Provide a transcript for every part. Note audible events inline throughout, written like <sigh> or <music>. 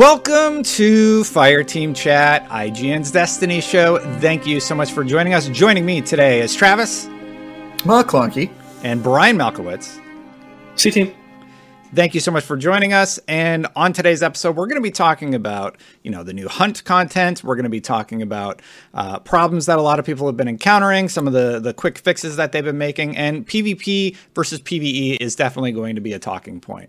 Welcome to Fireteam Chat, IGN's Destiny Show. Thank you so much for joining us. Joining me today is Travis. McClunky. And Brian Malkowitz. C Team. Thank you so much for joining us. And on today's episode, we're going to be talking about, you know, the new hunt content. We're going to be talking about uh, problems that a lot of people have been encountering, some of the the quick fixes that they've been making, and PvP versus PvE is definitely going to be a talking point.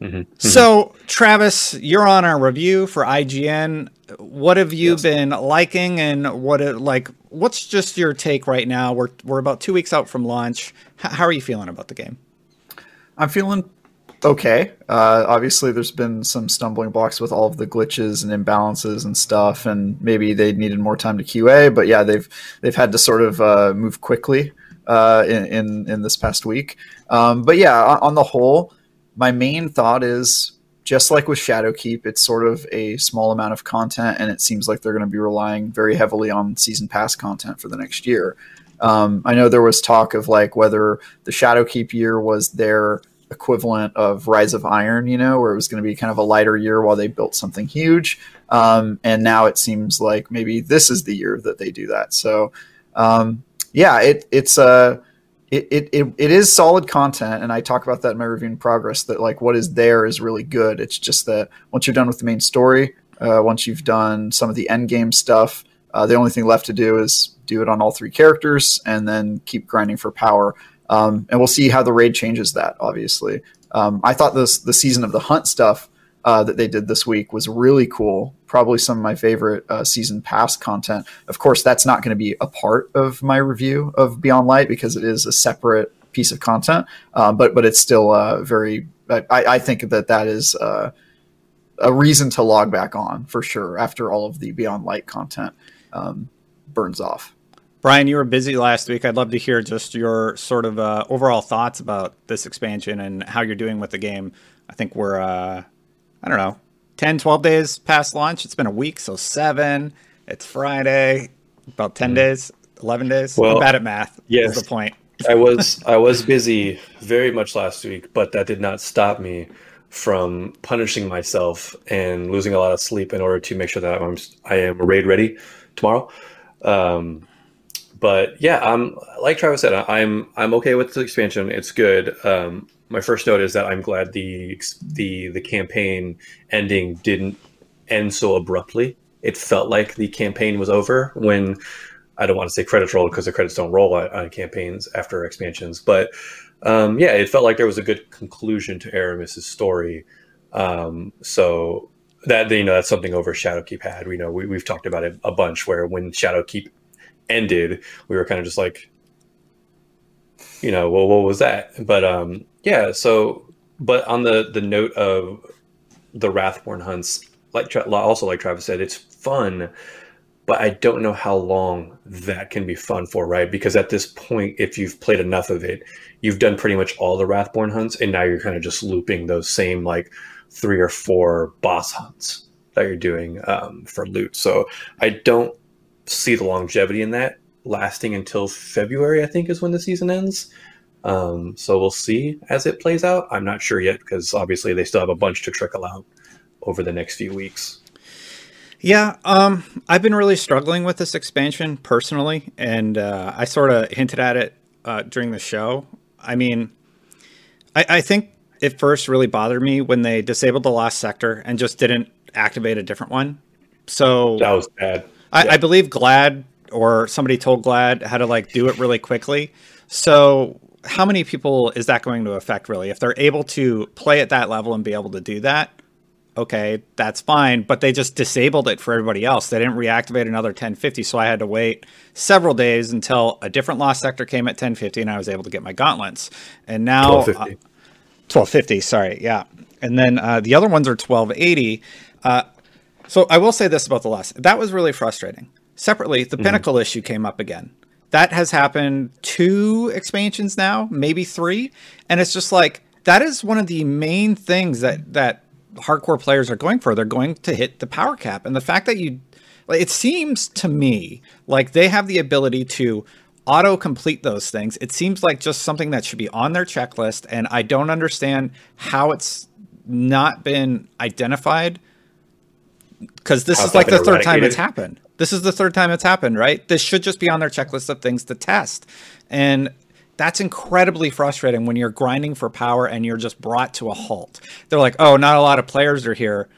Mm-hmm. So, Travis, you're on our review for IGN. What have you yes. been liking, and what like? What's just your take right now? We're we're about two weeks out from launch. H- how are you feeling about the game? I'm feeling okay. Uh, obviously, there's been some stumbling blocks with all of the glitches and imbalances and stuff, and maybe they needed more time to QA. But yeah, they've they've had to sort of uh, move quickly uh, in, in, in this past week. Um, but yeah, on, on the whole my main thought is just like with Shadowkeep, it's sort of a small amount of content, and it seems like they're going to be relying very heavily on season pass content for the next year. Um, I know there was talk of like whether the Shadowkeep year was their equivalent of Rise of Iron, you know, where it was going to be kind of a lighter year while they built something huge. Um, and now it seems like maybe this is the year that they do that. So, um, yeah, it, it's a. Uh, it, it, it, is solid content and i talk about that in my review in progress that like what is there is really good. It's just that once you're done with the main story uh, once you've done some of the end game stuff uh, the only thing left to do is do it on all three characters and then keep grinding for power. Um, and we'll see how the raid changes that obviously. Um, i thought this the season of the hunt stuff uh, that they did this week was really cool. Probably some of my favorite uh, season pass content. Of course, that's not going to be a part of my review of Beyond Light because it is a separate piece of content. Um, but but it's still uh, very. I, I, think that that is uh, a reason to log back on for sure after all of the Beyond Light content um, burns off. Brian, you were busy last week. I'd love to hear just your sort of uh, overall thoughts about this expansion and how you're doing with the game. I think we're uh, I don't know, 10, 12 days past launch. It's been a week, so seven. It's Friday, about 10 mm. days, 11 days. Well, I'm bad at math. Yes. the point. I was I was busy very much last week, but that did not stop me from punishing myself and losing a lot of sleep in order to make sure that I'm I am raid ready tomorrow. Um, but yeah, I'm like Travis said, I'm I'm okay with the expansion. It's good. Um, my first note is that I'm glad the the the campaign ending didn't end so abruptly. It felt like the campaign was over when I don't want to say credits rolled because the credits don't roll on, on campaigns after expansions, but um, yeah, it felt like there was a good conclusion to Eramis's story. Um, so that you know that's something over Shadowkeep had. We know we, we've talked about it a bunch where when Shadowkeep ended, we were kind of just like, you know, well, what was that? But um, yeah. So, but on the the note of the Wrathborn hunts, like also like Travis said, it's fun, but I don't know how long that can be fun for, right? Because at this point, if you've played enough of it, you've done pretty much all the Wrathborn hunts, and now you're kind of just looping those same like three or four boss hunts that you're doing um, for loot. So I don't see the longevity in that lasting until February. I think is when the season ends. Um, so we'll see as it plays out. I'm not sure yet because obviously they still have a bunch to trickle out over the next few weeks. Yeah, um, I've been really struggling with this expansion personally, and uh, I sort of hinted at it uh, during the show. I mean, I, I think it first really bothered me when they disabled the lost sector and just didn't activate a different one. So that was bad. I, yeah. I believe Gladd or somebody told Gladd how to like do it really quickly. So how many people is that going to affect really? If they're able to play at that level and be able to do that, okay, that's fine. But they just disabled it for everybody else. They didn't reactivate another 1050, so I had to wait several days until a different lost sector came at 1050, and I was able to get my gauntlets. And now 1250. Uh, 1250, sorry, yeah. And then uh, the other ones are 1280. Uh, so I will say this about the lost. That was really frustrating. Separately, the mm-hmm. pinnacle issue came up again. That has happened two expansions now, maybe three, and it's just like that is one of the main things that that hardcore players are going for. They're going to hit the power cap, and the fact that you, like, it seems to me like they have the ability to auto complete those things. It seems like just something that should be on their checklist, and I don't understand how it's not been identified because this How is like the third time it's happened. This is the third time it's happened, right? This should just be on their checklist of things to test. And that's incredibly frustrating when you're grinding for power and you're just brought to a halt. They're like, oh, not a lot of players are here.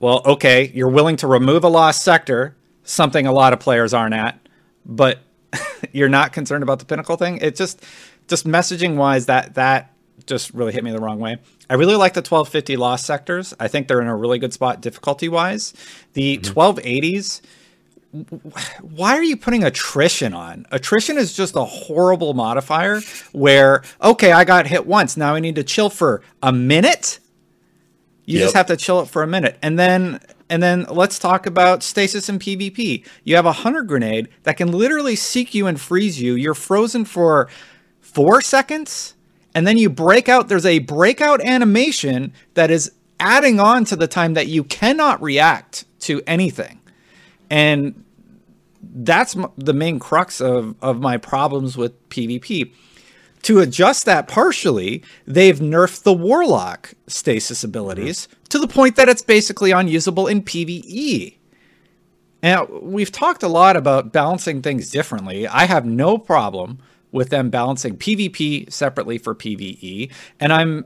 Well, okay, you're willing to remove a lost sector, something a lot of players aren't at, but <laughs> you're not concerned about the pinnacle thing. It just just messaging wise that that just really hit me the wrong way. I really like the 1250 lost sectors. I think they're in a really good spot difficulty wise. The mm-hmm. 1280s why are you putting attrition on? Attrition is just a horrible modifier where okay, I got hit once, now I need to chill for a minute. You just have to chill it for a minute. And then and then let's talk about stasis and PvP. You have a hunter grenade that can literally seek you and freeze you. You're frozen for 4 seconds and then you break out there's a breakout animation that is adding on to the time that you cannot react to anything. And that's the main crux of, of my problems with PvP. To adjust that partially, they've nerfed the Warlock stasis abilities mm-hmm. to the point that it's basically unusable in PvE. Now, we've talked a lot about balancing things differently. I have no problem with them balancing PvP separately for PvE. And I'm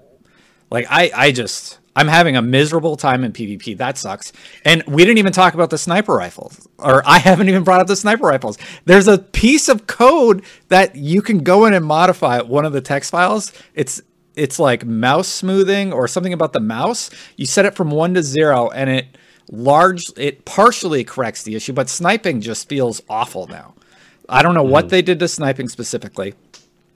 like, I, I just, I'm having a miserable time in PvP. That sucks. And we didn't even talk about the sniper rifles, or I haven't even brought up the sniper rifles. There's a piece of code that you can go in and modify one of the text files. It's, it's like mouse smoothing or something about the mouse. You set it from one to zero and it large, it partially corrects the issue, but sniping just feels awful now. I don't know what hmm. they did to sniping specifically.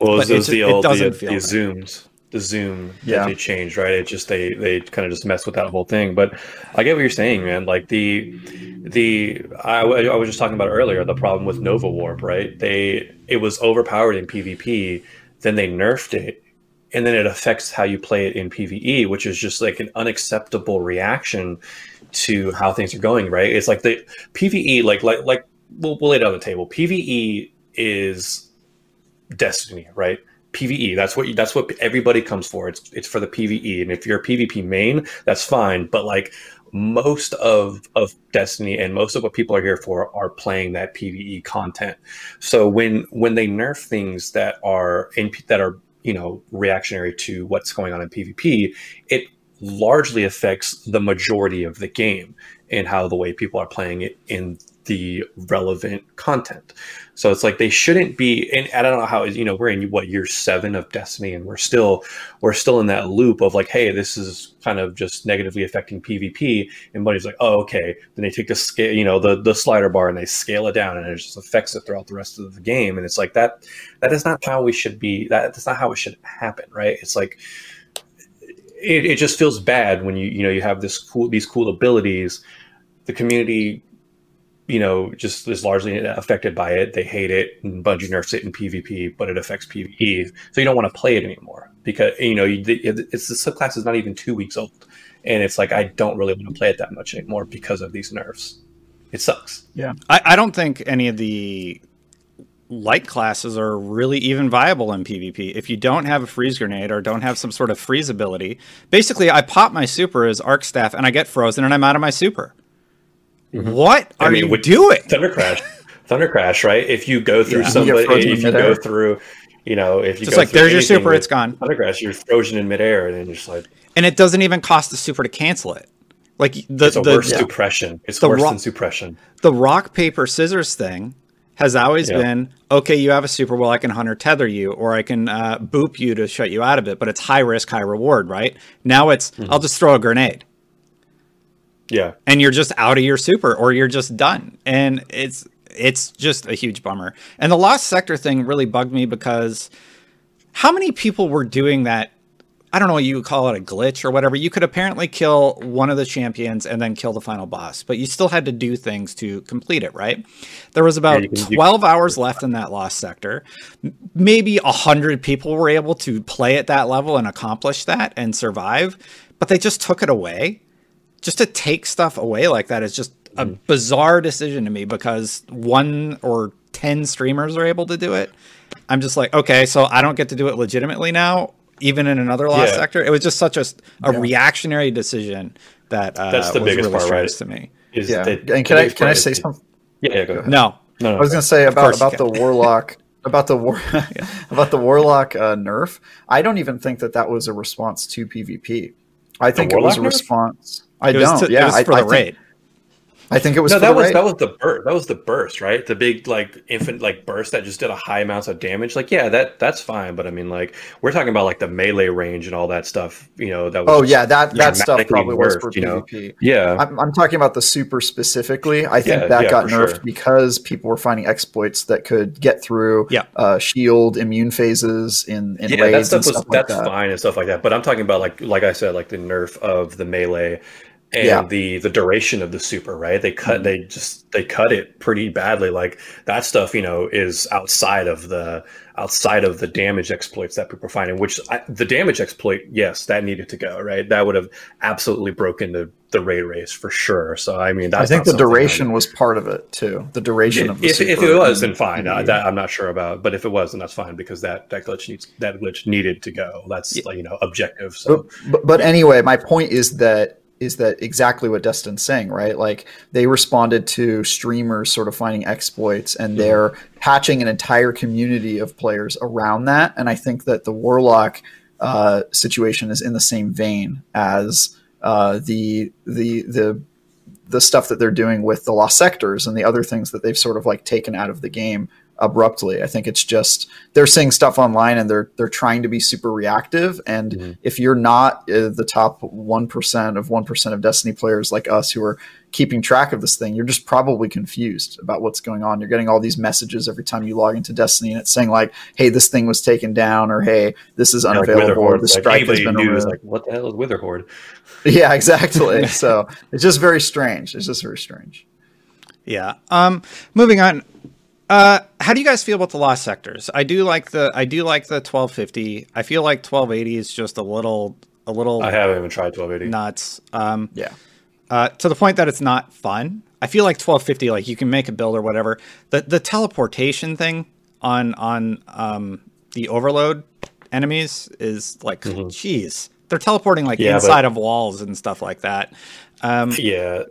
Well, But it it- the it doesn't the feel right. zooms, the zoom Yeah. that they changed, right? It just they they kind of just messed with that whole thing. But I get what you're saying, man. Like the the I, I was just talking about earlier the problem with Nova Warp, right? They it was overpowered in PvP, then they nerfed it, and then it affects how you play it in PvE, which is just like an unacceptable reaction to how things are going, right? It's like the PvE, like like like we'll, we'll lay it on the table. PvE is Destiny, right? PVE. That's what you, that's what everybody comes for. It's it's for the PVE, and if you're a PvP main, that's fine. But like most of of Destiny and most of what people are here for are playing that PVE content. So when when they nerf things that are in that are you know reactionary to what's going on in PvP, it largely affects the majority of the game and how the way people are playing it in the relevant content. So it's like they shouldn't be. And I don't know how you know we're in what year seven of Destiny, and we're still we're still in that loop of like, hey, this is kind of just negatively affecting PvP. And Bungie's like, oh, okay. Then they take the scale, you know, the the slider bar and they scale it down, and it just affects it throughout the rest of the game. And it's like that. That is not how we should be. That, that's not how it should happen, right? It's like it, it just feels bad when you you know you have this cool these cool abilities the community you know just is largely affected by it. They hate it. And bungie nerfs it in pvp but it affects pve. So you don't want to play it anymore because you know you, it's the subclass is not even two weeks old. And it's like i don't really want to play it that much anymore because of these nerfs. It sucks. I, I don't think any of the light classes are really even viable in PvP. If you don't have a freeze grenade or don't have some sort of freeze ability, basically I pop my super as arc staff and I get frozen and I'm out of my super. What I are mean, you with- doing? thunder crash thunder crash right if you go through Yeah. You somebody frozen if you go through you know if you Just go like there's your super, it's gone. thunder crash you're frozen in midair and then you're just like And it doesn't even cost the super to cancel it. Like the it's a the, worse the, suppression it's the worse ro- than suppression the rock paper scissors thing has always Yeah. been okay. You have a super well, I can hunter tether you, or I can uh, boop you to shut you out of it. But it's high risk, high reward, right? Now it's Mm-hmm. I'll just throw a grenade, Yeah. and you're just out of your super, or you're just done, and it's it's just a huge bummer. And the lost sector thing really bugged me because how many people were doing that? I don't know what you would call it a glitch or whatever. You could apparently kill one of the champions and then kill the final boss, but you still had to do things to complete it, right? There was about you- 12 hours left in that lost sector. Maybe 100 people were able to play at that level and accomplish that and survive, but they just took it away. Just to take stuff away like that is just a Mm-hmm. bizarre decision to me because one or 10 streamers are able to do it. I'm just like, okay, so I don't get to do it legitimately now, even in another lost Yeah. sector. It was just such a, a reactionary decision that uh, That's the was biggest really part, right? strange to me. Is Yeah. that- and can I can I say is- something? Yeah, yeah, go ahead. No, No, no. I was gonna say about about the warlock about the war <laughs> <laughs> about the warlock uh, nerf. I don't even think that that was a response to PvP. I think it was a nerf? response. I it don't. to- yeah, it was I, for I the think, raid. I think it was no, for that the was raid. that was the burst. That was the burst, right? The big like infant like burst that just did a high amounts of damage. Like, yeah, that that's fine. But I mean, like, we're talking about like the melee range and all that stuff. You know, that was Oh yeah, that that stuff dramatically probably was for you know? PvP. Yeah, I'm, I'm talking about the super specifically. I think Yeah, that yeah, got nerfed sure. because people were finding exploits that could get through Yeah. uh, shield immune phases in, in yeah, that stuff and was stuff like that's that. fine and stuff like that. But I'm talking about like like I said, like the nerf of the melee and Yeah. Mm-hmm. the the duration of the super. Right? They cut they just they cut it pretty badly. Like that stuff, you know, is outside of the outside of the damage exploits that people are finding. Which I, the damage exploit, yes, that needed to go. Right? That would have absolutely broken the the raid race for sure. So I mean, that's I think the duration was part of it too. The duration of the if, if it was, and- then fine. Uh, and- that I'm not sure about, but if it was, then that's fine because that that glitch needs that glitch needed to go. That's like you know objective. So but, but, but anyway, my point is that is that exactly what Destin's saying, right? Like they responded to streamers sort of finding exploits and they're patching an entire community of players around that. And I think that the Warlock uh, situation is in the same vein as uh, the the the the stuff that they're doing with the lost sectors and the other things that they've sort of like taken out of the game abruptly. I think it's just they're seeing stuff online and they're they're trying to be super reactive. And Mm-hmm. if you're not uh, the top one percent of one percent of Destiny players like us who are keeping track of this thing, you're just probably confused about what's going on. You're getting all these messages every time you log into Destiny, and it's saying like, "Hey, this thing was taken down," or "Hey, this is like unavailable." or Witherhoard, the like, strike has been knew removed. like, what the hell is Witherhoard? <laughs> Yeah, exactly. <laughs> so it's just very strange. It's just very strange. Yeah. Um, moving on. Uh, how do you guys feel about the lost sectors? I do like the I do like the 1250. I feel like 1280 is just a little a little I haven't even tried 1280. nuts. Um, Yeah. uh, to the point that it's not fun. I feel like 1250, like you can make a build or whatever. The the teleportation thing on on um, the overload enemies is like, jeez, they're teleporting like Mm-hmm. Yeah, but- inside of walls and stuff like that. Um, Yeah,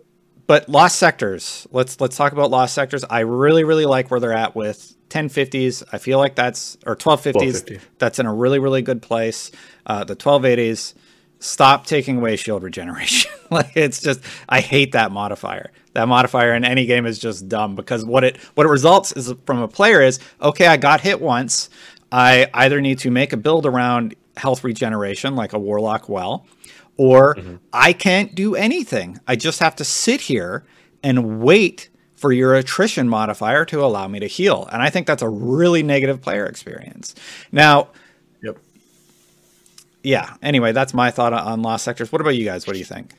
but lost sectors. Let's let's talk about lost sectors. I really really like where they're at with 1050s. I feel like that's or 1250s. 1250. That's in a really really good place. Uh, the 1280s. Stop taking away shield regeneration. <laughs> like it's just I hate that modifier. That modifier in any game is just dumb because what it what it results is from a player is okay. I got hit once. I either need to make a build around health regeneration like a warlock well, or mm-hmm. I can't do anything. I just have to sit here and wait for your attrition modifier to allow me to heal. And I think that's a really negative player experience. Now, Yep. yeah, anyway, that's my thought on- on lost sectors. What about you guys? What do you think?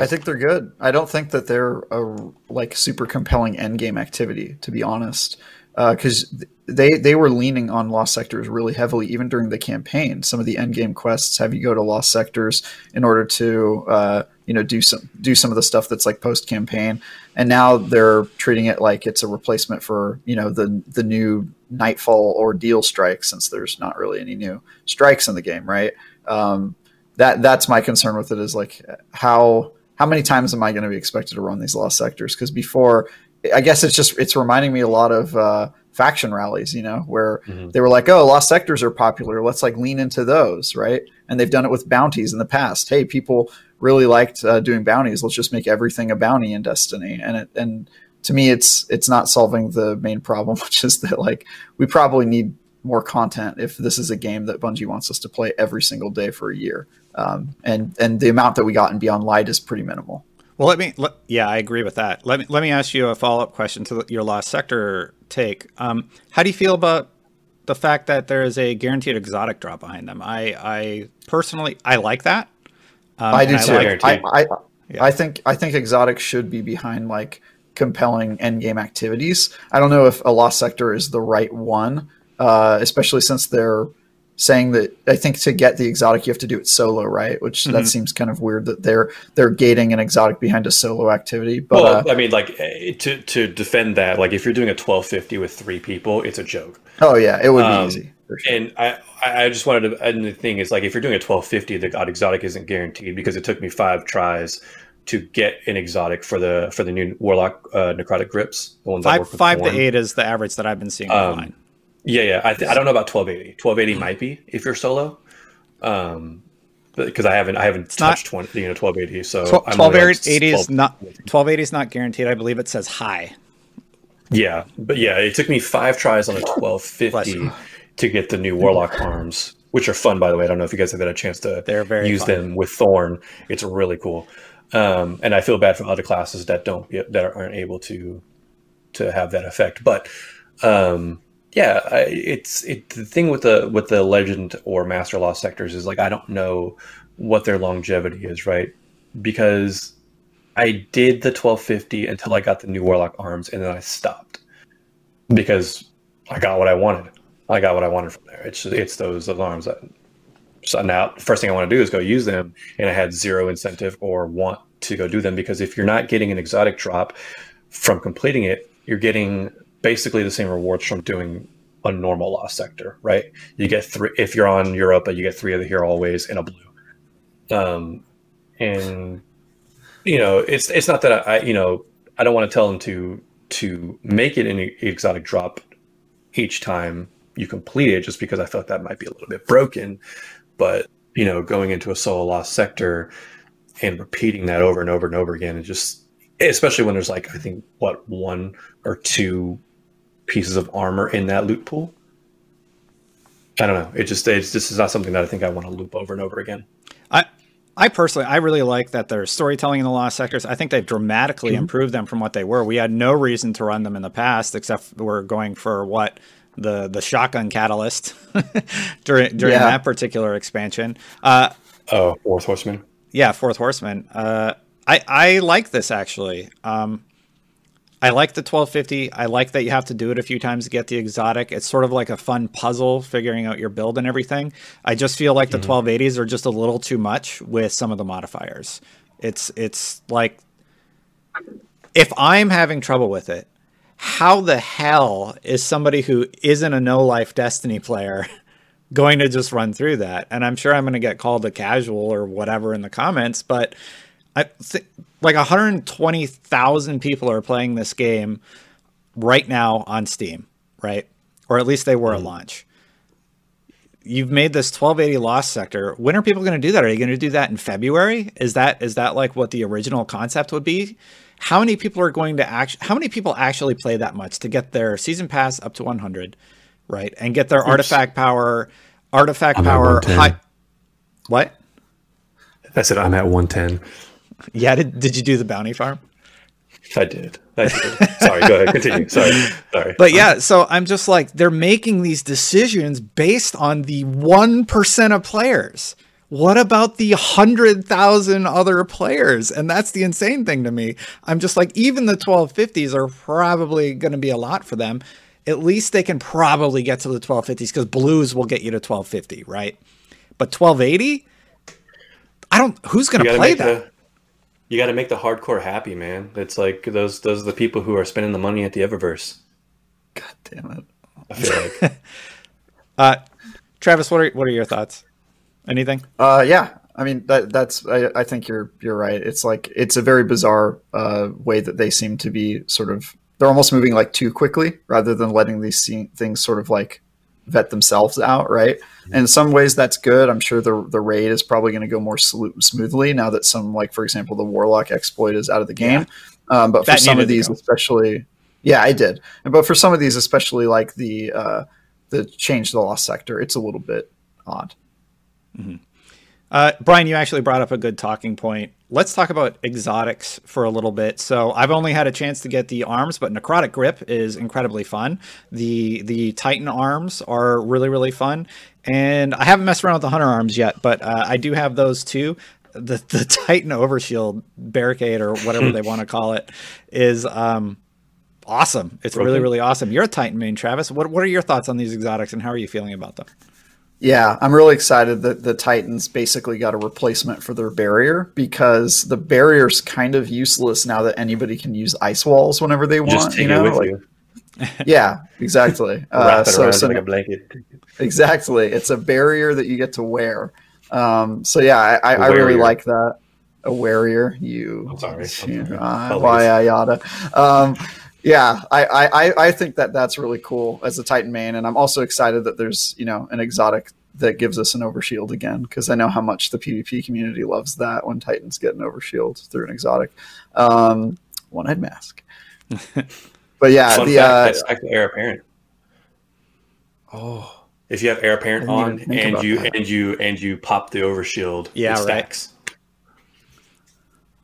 I think they're good. I don't think that they're a like super compelling end game activity, to be honest, because they they were leaning on lost sectors really heavily even during the campaign. Some of the end game quests have you go to lost sectors in order to uh, you know do some do some of the stuff that's like post campaign, and now they're treating it like it's a replacement for you know the the new nightfall ordeal strike since there's not really any new strikes in the game, right? Um, that that's my concern with it is like how how many times am I going to be expected to run these lost sectors? Because before, I guess it's just it's reminding me a lot of uh, faction rallies, you know, where Mhm. they were like, oh, lost sectors are popular, let's like lean into those, right? And they've done it with bounties in the past. Hey, people really liked uh, doing bounties. Let's just make everything a bounty in Destiny, and it and to me, it's it's not solving the main problem, <laughs> which is that like we probably need more content if this is a game that Bungie wants us to play every single day for a year. Um, and and the amount that we got in Beyond Light is pretty minimal. Well, let me. Let, yeah, I agree with that. Let me let me ask you a follow up question to your Lost Sector take. Um, how do you feel about the fact that there is a guaranteed exotic drop behind them? I I personally I like that. Um, I do too. I, like, I, I, yeah. I think I think exotic should be behind like compelling end game activities. I don't know if a Lost Sector is the right one, uh, especially since they're saying that I think to get the exotic you have to do it solo, right? Which mm-hmm. that seems kind of weird that they're they're gating an exotic behind a solo activity. But well, uh, I mean, like eh, to to defend that, like if you're doing a twelve fifty with three people, it's a joke. Oh yeah, it would um, be easy. Sure. And I I just wanted to. And the thing is, like if you're doing a twelve fifty, the god exotic isn't guaranteed because it took me five tries to get an exotic for the for the new warlock uh, necrotic grips. The ones five five to eight is the average that I've been seeing um, online. Yeah, yeah. I, th- I don't know about 1280. 1280 might be if you're solo. Um, because I haven't I haven't it's touched not, 20, you know 1280. So 1280 is not 1280 is not guaranteed. I believe it says high. Yeah, but yeah, it took me five tries on a 1250 to get the new warlock arms, which are fun by the way. I don't know if you guys have had a chance to They're very use fun. them with Thorn. It's really cool. Um, and I feel bad for other classes that don't that aren't able to to have that effect. But um, yeah, I, it's it, the thing with the with the legend or master lost sectors is like I don't know what their longevity is, right? Because I did the 1250 until I got the new warlock arms, and then I stopped because I got what I wanted. I got what I wanted from there. It's it's those alarms that. So now, first thing I want to do is go use them, and I had zero incentive or want to go do them because if you're not getting an exotic drop from completing it, you're getting basically the same rewards from doing a normal lost sector, right? You get three if you're on Europa, you get three of the hero always in a blue. Um, and you know, it's it's not that I, you know I don't want to tell them to to make it an exotic drop each time you complete it, just because I felt that might be a little bit broken. But you know, going into a solo lost sector and repeating that over and over and over again, and just especially when there's like I think what one or two pieces of armor in that loot pool. I don't know. It just it's this is not something that I think I want to loop over and over again. I I personally I really like that there's storytelling in the lost sectors. I think they've dramatically mm-hmm. improved them from what they were. We had no reason to run them in the past except we're going for what the the shotgun catalyst <laughs> during during yeah. that particular expansion. Uh, oh, fourth horseman. Yeah, fourth horseman. Uh, I I like this actually. Um, I like the 1250. I like that you have to do it a few times to get the exotic. It's sort of like a fun puzzle figuring out your build and everything. I just feel like mm-hmm. the 1280s are just a little too much with some of the modifiers. It's it's like if I'm having trouble with it, how the hell is somebody who isn't a no life Destiny player <laughs> going to just run through that? And I'm sure I'm going to get called a casual or whatever in the comments, but I th- like 120,000 people are playing this game right now on Steam, right? Or at least they were at mm-hmm. launch. You've made this 1280 lost sector. When are people going to do that? Are you going to do that in February? Is that is that like what the original concept would be? How many people are going to actually how many people actually play that much to get their season pass up to 100, right? And get their Oops. artifact power artifact I'm power high What? I said I'm at 110. Yeah, did, did you do the bounty farm? I did. I did. Sorry, go ahead. Continue. Sorry. Sorry. But yeah, so I'm just like, they're making these decisions based on the 1% of players. What about the 100,000 other players? And that's the insane thing to me. I'm just like, even the 1250s are probably going to be a lot for them. At least they can probably get to the 1250s because blues will get you to 1250, right? But 1280? I don't, who's going to play that? The, you got to make the hardcore happy, man. It's like those those are the people who are spending the money at the Eververse. God damn it! I feel like. <laughs> uh, Travis, what are what are your thoughts? Anything? Uh, yeah. I mean that that's I, I think you're you're right. It's like it's a very bizarre uh, way that they seem to be sort of they're almost moving like too quickly rather than letting these things sort of like vet themselves out, right? And in some ways, that's good. I'm sure the the raid is probably going to go more smoothly now that some, like for example, the warlock exploit is out of the game. Um, but for some of these, especially, yeah, I did. But for some of these, especially like the uh, the change to the lost sector, it's a little bit odd. Uh, Brian, you actually brought up a good talking point. Let's talk about exotics for a little bit. So I've only had a chance to get the arms, but Necrotic Grip is incredibly fun. The the Titan arms are really really fun, and I haven't messed around with the Hunter arms yet, but uh, I do have those too. The the <laughs> Titan Overshield barricade or whatever they want to call it is um, awesome. It's really really awesome. You're a Titan main, Travis. What what are your thoughts on these exotics, and how are you feeling about them? Yeah, I'm really excited that the Titans basically got a replacement for their barrier because the barrier's kind of useless now that anybody can use ice walls whenever they want. Just take you know? it with Like- you. <laughs> Yeah, exactly. uh, <laughs> Wrap it so, around so like a blanket. <laughs> exactly, it's a barrier that you get to wear. Um, so yeah, I, I, I really like that. A warrior, you. I'm sorry. I'm uh, why I yada. Um, yeah, I, I, I- I think that that's really cool as a Titan main, and I'm also excited that there's you know an exotic that gives us an overshield again because I know how much the PvP community loves that when Titans get an overshield through an exotic. Um, one-eyed mask. <laughs> but yeah, Fun the fact, uh, that's actually heir apparent. oh If you have heir apparent on and you that. and you and you pop the overshield, Yeah, it right. stacks.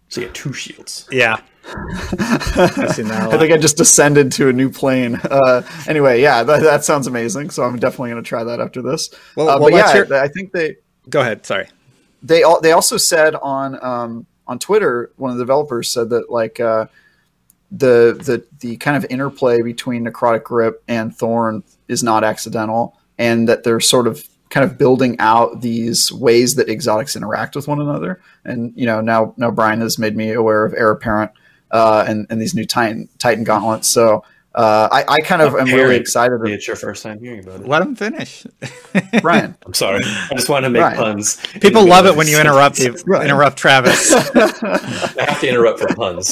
So you get two shields. Yeah, I've seen that a <laughs> I lot. think I just descended to a new plane. Uh, anyway, yeah, that, that sounds amazing. So I'm definitely going to try that after this. Well- uh, well, but yeah, hear- I think they Go ahead. Sorry. they all they also said on um, on Twitter, one of the developers said that like uh, the the the kind of interplay between Necrotic Grip and Thorn is not accidental, and that they're sort of kind of building out these ways that exotics interact with one another. And you know now now Brian has made me aware of Heir Apparent uh, and and these new Titan Titan gauntlets. So. Uh, I, I kind of am really excited. It's your first time hearing about it. Let him finish. <laughs> Brian, I'm sorry. I just wanted to make Right. puns. People love it when you <laughs> interrupt sentence. you, interrupt Travis. <laughs> I have to interrupt for puns.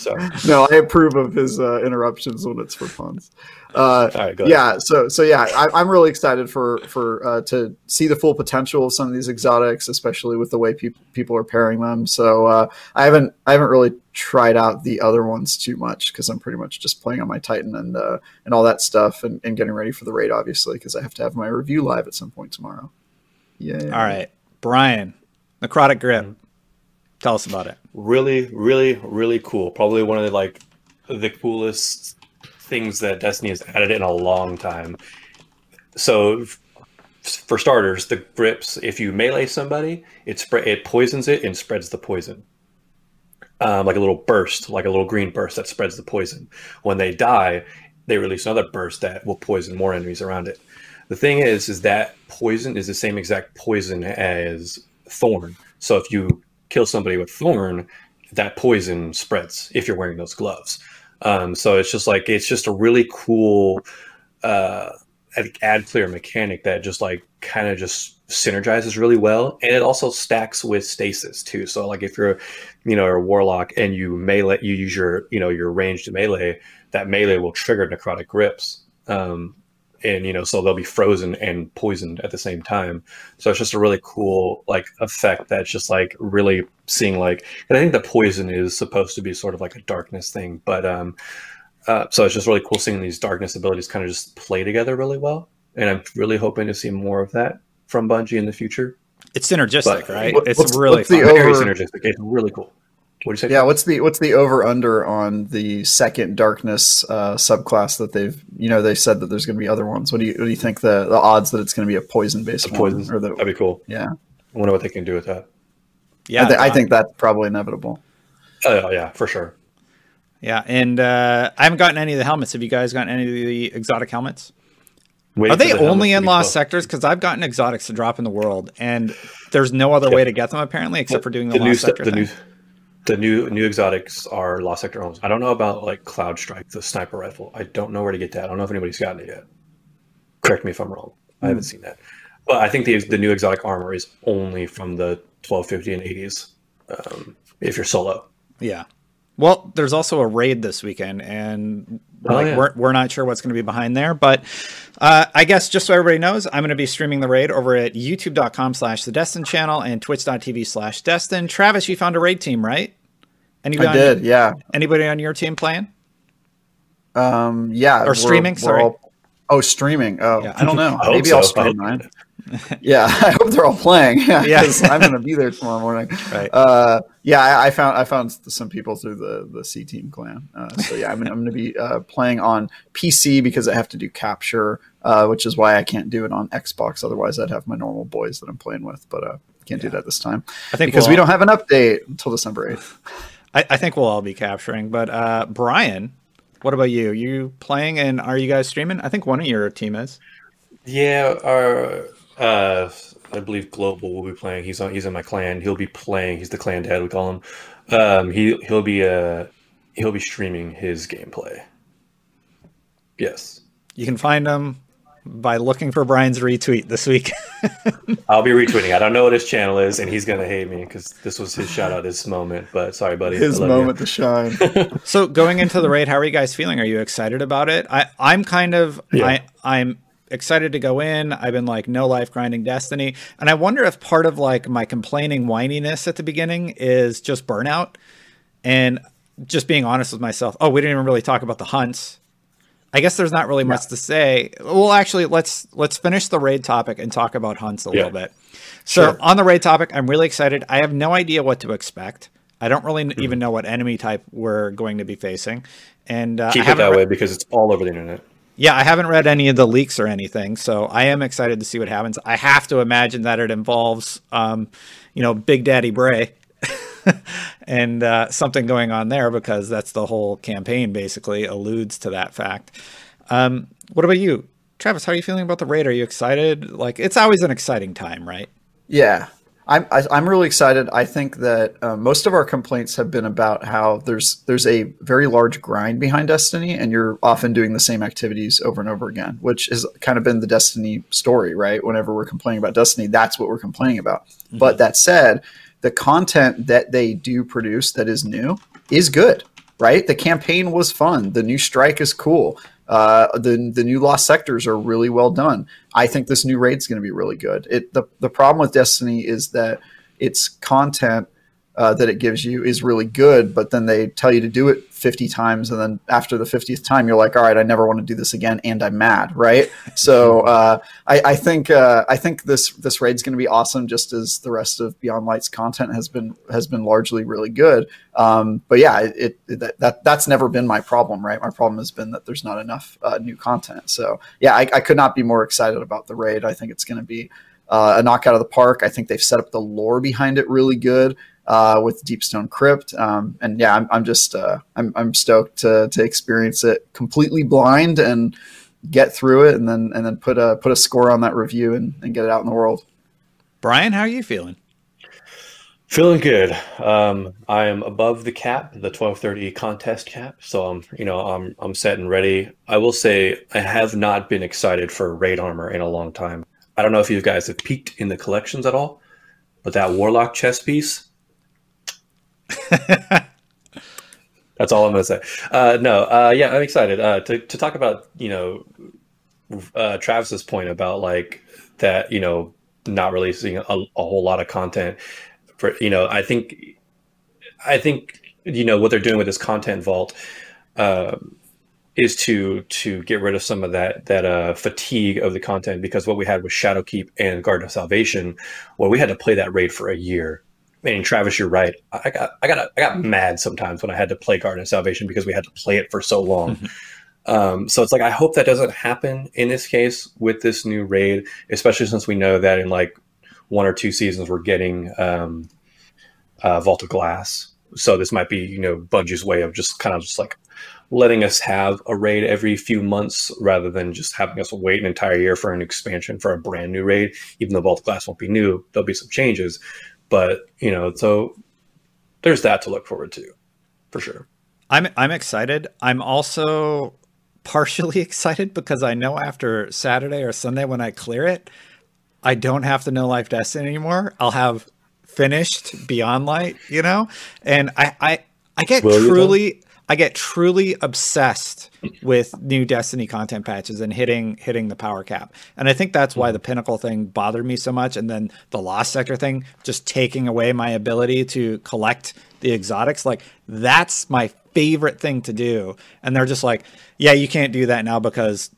sorry. no, I approve of his uh, interruptions when it's for puns. Uh, All right, go ahead. yeah, so so yeah, I, I'm really excited for for uh, to see the full potential of some of these exotics, especially with the way people people are pairing them. So uh, I haven't I haven't really tried out the other ones too much because I'm pretty much just playing on my Titan and uh, and all that stuff and, and getting ready for the raid, obviously, because I have to have my review live at some point tomorrow. Yeah. All right, Brian, necrotic grip. Tell us about it. really really really cool probably one of the like the coolest things that destiny has added in a long time. So for starters the grips if you melee somebody it spread it poisons it and spreads the poison. Um, like a little burst like a little green burst that spreads the poison. When they die they release another burst that will poison more enemies around it. The thing is is that poison is the same exact poison as thorn. So if you kill somebody with thorn that poison spreads if you're wearing those gloves um, so it's just like it's just a really cool uh, ad- clear mechanic that just like kind of just synergizes really well. And it also stacks with stasis too. So like if you're you know a warlock and you melee you use your you know your ranged melee that melee will trigger necrotic grips. Um, and you know so they'll be frozen and poisoned at the same time so it's just a really cool like effect that's just like really seeing like and i think the poison is supposed to be sort of like a darkness thing but um uh, so it's just really cool seeing these darkness abilities kind of just play together really well and i'm really hoping to see more of that from bungie in the future It's synergistic, But right? what- it's what's- really what's the fun. very synergistic it's really cool what do you say Yeah, what's the what's the over under on the second darkness uh, subclass that they've you know they said that there's going to be other ones. What do you what do you think the, the odds that it's going to be a poison based poison one or the that'd be cool yeah? i wonder what they can do with that yeah, I, thi- I think that's probably inevitable. oh yeah for sure Yeah, and uh, I haven't gotten any of the helmets. Have you guys gotten any of the exotic helmets? Waiting Are they the only in lost close. sectors? Because I've gotten exotics to drop in the world, and there's no other way to get them apparently except for doing the, the new lost st- sector the thing. new the new new exotics are lost sector homes. I don't know about like Cloud Strike, the sniper rifle. I don't know where to get that. I don't know if anybody's gotten it yet. Correct me if I'm wrong. I haven't seen that. But I think the the new exotic armor is only from the 1250 and 80s. Um, if you're solo, Yeah. Well, there's also a raid this weekend, and Oh, like yeah. we're, we're not sure what's going to be behind there. But uh, I guess just so everybody knows, I'm going to be streaming the raid over at youtube.com slash the Destin channel and twitch.tv slash Destin. Travis, you found a raid team, right? Anybody I on, did, yeah. Anybody on your team playing? Um, yeah. Or streaming, sorry. oh, streaming. Oh, Yeah. I don't know. <laughs> I Maybe so. I'll stream <laughs> mine. <laughs> yeah, I hope they're all playing. <laughs> Yeah, Yeah. 'cause I'm going to be there tomorrow morning. <laughs> Right. Uh, yeah, I, I found I found some people through the the C Team clan. Uh, so yeah, I'm, I'm going to be uh, playing on PC because I have to do capture, uh, which is why I can't do it on Xbox. Otherwise, I'd have my normal boys that I'm playing with, but uh, can't do that this time I think because we'll we don't have an update until December eighth. I, I think we'll all be capturing. But uh, Brian, what about you? You playing and are you guys streaming? I think one of your team is. Yeah, our uh, I believe Global will be playing. He's on. He's in my clan. He'll be playing. He's the clan dad. We call him. Um, he he'll be uh he'll be streaming his gameplay. Yes, You can find him by looking for Brian's retweet this week. <laughs> I'll be retweeting. I don't know what his channel is, and he's gonna hate me because this was his shout out his moment. But sorry, buddy. His I love you. moment to shine. <laughs> so going into the raid, how are you guys feeling? Are you excited about it? I I'm kind of Yeah. I I'm excited to go in. I've been like no life grinding Destiny, and I wonder if part of like my complaining whininess at the beginning is just burnout and just being honest with myself. Oh, we didn't even really talk about the hunts. I guess there's not really much to say. Well, actually, let's let's finish the raid topic and talk about hunts a Yeah. little bit. So Sure. on the raid topic, I'm really excited. I have no idea what to expect. I don't really Mm-hmm. even know what enemy type we're going to be facing, and uh, Keep it that re- way because it's all over the internet. Yeah, I haven't read any of the leaks or anything, so I am excited to see what happens. I have to imagine that it involves, um, you know, Big Daddy Bray <laughs> and uh, something going on there because that's the whole campaign basically alludes to that fact. Um, what about you, Travis? How are you feeling about the raid? Are you excited? Like, it's always an exciting time, right? Yeah, I'm I, I'm really excited. I think that uh, most of our complaints have been about how there's there's a very large grind behind Destiny, and you're often doing the same activities over and over again, which has kind of been the Destiny story, right? Whenever we're complaining about Destiny, that's what we're complaining about. But that said, the content that they do produce that is new is good, right? The campaign was fun. The new strike is cool. Uh, the the new lost sectors are really well done. I think this new raid's going to be really good. It the the problem with Destiny is that its content uh, that it gives you is really good, but then they tell you to do it 50 times, and then after the 50th time, you're like, all right, I never want to do this again, and I'm mad, right? <laughs> so uh, I, I think uh, I think this this raid's going to be awesome, just as the rest of Beyond Light's content has been has been largely really good. Um, but yeah, it, it that, that that's never been my problem, right? My problem has been that there's not enough uh, new content. So yeah, I, I could not be more excited about the raid. I think it's going to be uh, a knockout of the park. I think they've set up the lore behind it really good uh, with Deepstone Crypt, um, and yeah, I'm, I'm just uh, I'm, I'm stoked to to experience it completely blind and get through it, and then and then put a put a score on that review and, and get it out in the world. Brian, how are you feeling? Feeling good. Um, I am above the cap, the 1230 contest cap. So I'm, you know, I'm I'm set and ready. I will say I have not been excited for raid armor in a long time. I don't know if you guys have peeked in the collections at all, but that warlock chest piece. <laughs> That's all I'm gonna say. Uh, no, uh, yeah, I'm excited uh, to to talk about you know uh, Travis's point about like that you know not releasing a, a whole lot of content for you know I think I think you know what they're doing with this content vault um, is to to get rid of some of that that uh, fatigue of the content because what we had with Shadowkeep and Garden of Salvation, well, we had to play that raid for a year. And Travis, you're right. I got I got I got mad sometimes when I had to play Garden of Salvation because we had to play it for so long. Um, so it's like I hope that doesn't happen in this case with this new raid, especially since we know that in like one or two seasons we're getting um, uh, Vault of Glass. So this might be you know Bungie's way of just kind of just like letting us have a raid every few months rather than just having us wait an entire year for an expansion for a brand new raid. Even though Vault of Glass won't be new, there'll be some changes, but you know so there's that to look forward to for sure. I'm I'm excited. I'm also partially <laughs> excited because I know after Saturday or Sunday when I clear it, I don't have to know Life Destiny anymore. I'll have finished Beyond Light, you know? And I I, I get Will truly I get truly obsessed with new Destiny content patches and hitting hitting the power cap. And I think that's why the Pinnacle thing bothered me so much and then the Lost Sector thing just taking away my ability to collect the exotics like that's my favorite thing to do. And they're just like, yeah, you can't do that now because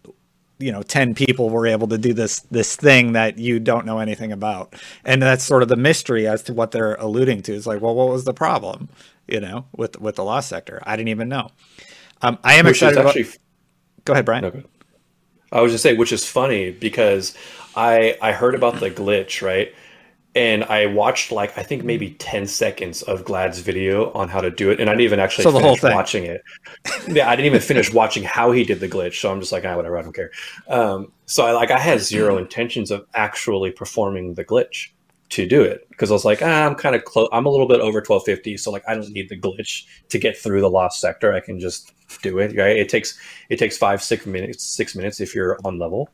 you know 10 people were able to do this this thing that you don't know anything about and that's sort of the mystery as to what they're alluding to it's like well what was the problem you know with with the lost sector i didn't even know um, i am Which excited actually about go ahead brian No, go ahead. I was just saying, which is funny because I I heard about the glitch, right? And I watched like I think maybe ten seconds of Gladd's video on how to do it, and I didn't even actually So the whole thing. watching it. yeah, I didn't even finish watching how he did the glitch, so I'm just like, ah, whatever, I don't care. Um, so I like I had zero <laughs> intentions of actually performing the glitch to do it because I was like, ah, I'm kind of close. I'm a little bit over 1250, so like I don't need the glitch to get through the lost sector. I can just do it. Right? It takes it takes five six minutes six minutes if you're on level.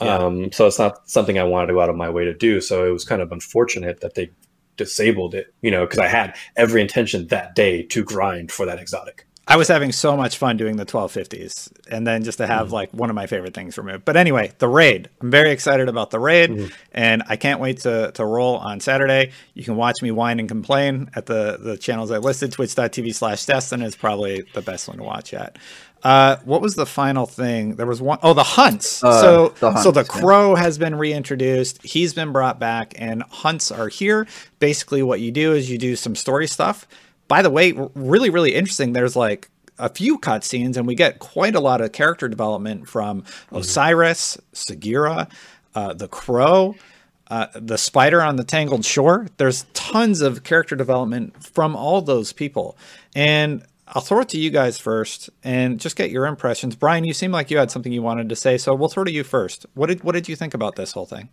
Yeah. Um, so it's not something I wanted to go out of my way to do. So it was kind of unfortunate that they disabled it. You know, because I had every intention that day to grind for that exotic. I was having so much fun doing the 1250s and then just to have Mm-hmm. like one of my favorite things removed. But anyway, the raid. I'm very excited about the raid Mm-hmm. and I can't wait to, to roll on Saturday. You can watch me whine and complain at the, the channels I listed. Twitch.tv slash Destin is probably the best one to watch at. Uh, what was the final thing? There was one oh the hunts. Uh, so the so the hunts, yeah. crow has been reintroduced. He's been brought back, and hunts are here. Basically, what you do is you do some story stuff. By the way, really, really interesting. There's like a few cutscenes, and we get quite a lot of character development from Osiris, Sagira, uh, the crow, uh, the spider on the tangled shore. There's tons of character development from all those people, and I'll throw it to you guys first and just get your impressions. Brian, you seem like you had something you wanted to say, so we'll throw it to you first. What did what did you think about this whole thing?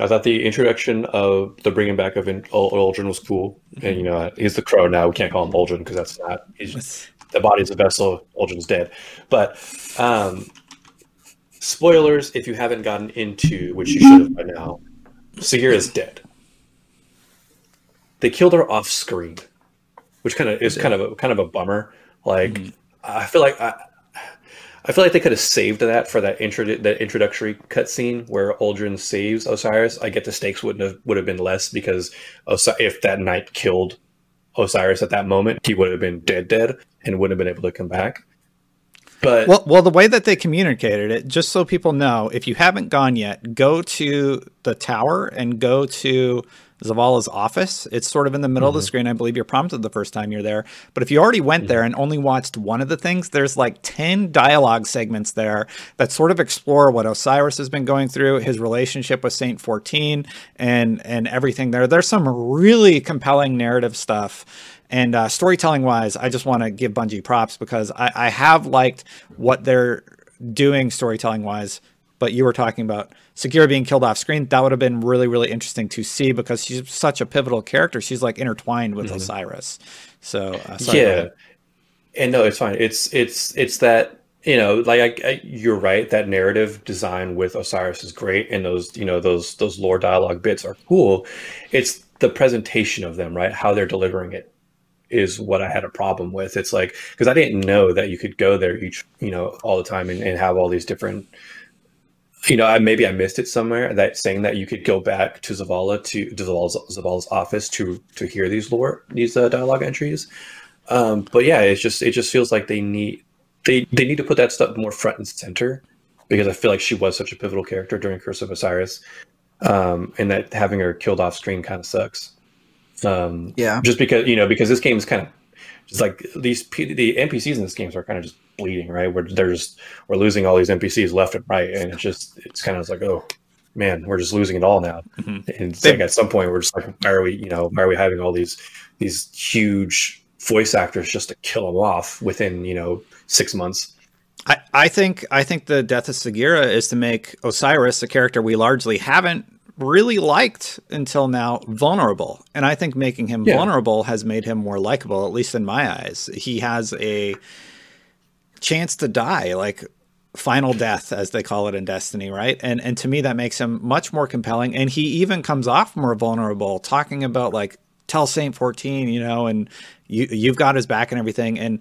I thought the introduction of the bringing back of Ul- Uldren was cool, and mm-hmm. you know uh, he's the crow now. We can't call him Uldren because that's not. He's just, the body's a vessel. Uldren's dead, but um, spoilers if you haven't gotten into, which you should have by now. Sagira is dead. They killed her off screen, which kind of is kind of a kind of a bummer. Like mm-hmm. I feel like I, I feel like they could have saved that for that intro that introductory cutscene where Uldren saves Osiris. I get the stakes wouldn't have would have been less because if that knight killed Osiris at that moment, he would have been dead, dead, and wouldn't have been able to come back. But Well, well, the way that they communicated it, just so people know, if you haven't gone yet, go to the tower and go to Zavala's office. It's sort of in the middle of the screen. I believe you're prompted the first time you're there. But if you already went there and only watched one of the things, there's like 10 dialogue segments there that sort of explore what Osiris has been going through, his relationship with Saint 14, and and everything there. There's some really compelling narrative stuff. And uh, storytelling wise, I just want to give Bungie props because I, I have liked what they're doing storytelling wise. But you were talking about Sagira being killed off screen. That would have been really, really interesting to see because she's such a pivotal character. She's like intertwined with Osiris. So uh, sorry, yeah, and no, it's fine. It's it's it's that you know, like I, I, you're right. That narrative design with Osiris is great, and those you know those those lore dialogue bits are cool. It's the presentation of them, right? How they're delivering it is what I had a problem with. It's like because I didn't know that you could go there each you know all the time and, and have all these different. You know, I, maybe I missed it somewhere. That saying that you could go back to Zavala to, to Zavala's, Zavala's office to to hear these lore these uh, dialogue entries. Um, but yeah, it's just it just feels like they need they they need to put that stuff more front and center because I feel like she was such a pivotal character during Curse of Osiris, um, and that having her killed off screen kind of sucks. Um, Yeah. just because you know because this game is kind of just like these P- the NPCs in this game are kind of just bleeding right. We're they're just we're losing all these NPCs left and right, and it's just it's kind of like oh man, we're just losing it all now. Mhm. And it's They- like at some point we're just like why are we you know why are we having all these these huge voice actors just to kill them off within you know six months. I, I think I think the death of Sagira is to make Osiris, a character we largely haven't really liked until now, vulnerable. And I think making him Yeah. vulnerable has made him more likable, at least in my eyes. He has a chance to die, like final death, as they call it in Destiny, right? And and to me that makes him much more compelling. And he even comes off more vulnerable, talking about like tell Saint 14, you know, and you you've got his back and everything. And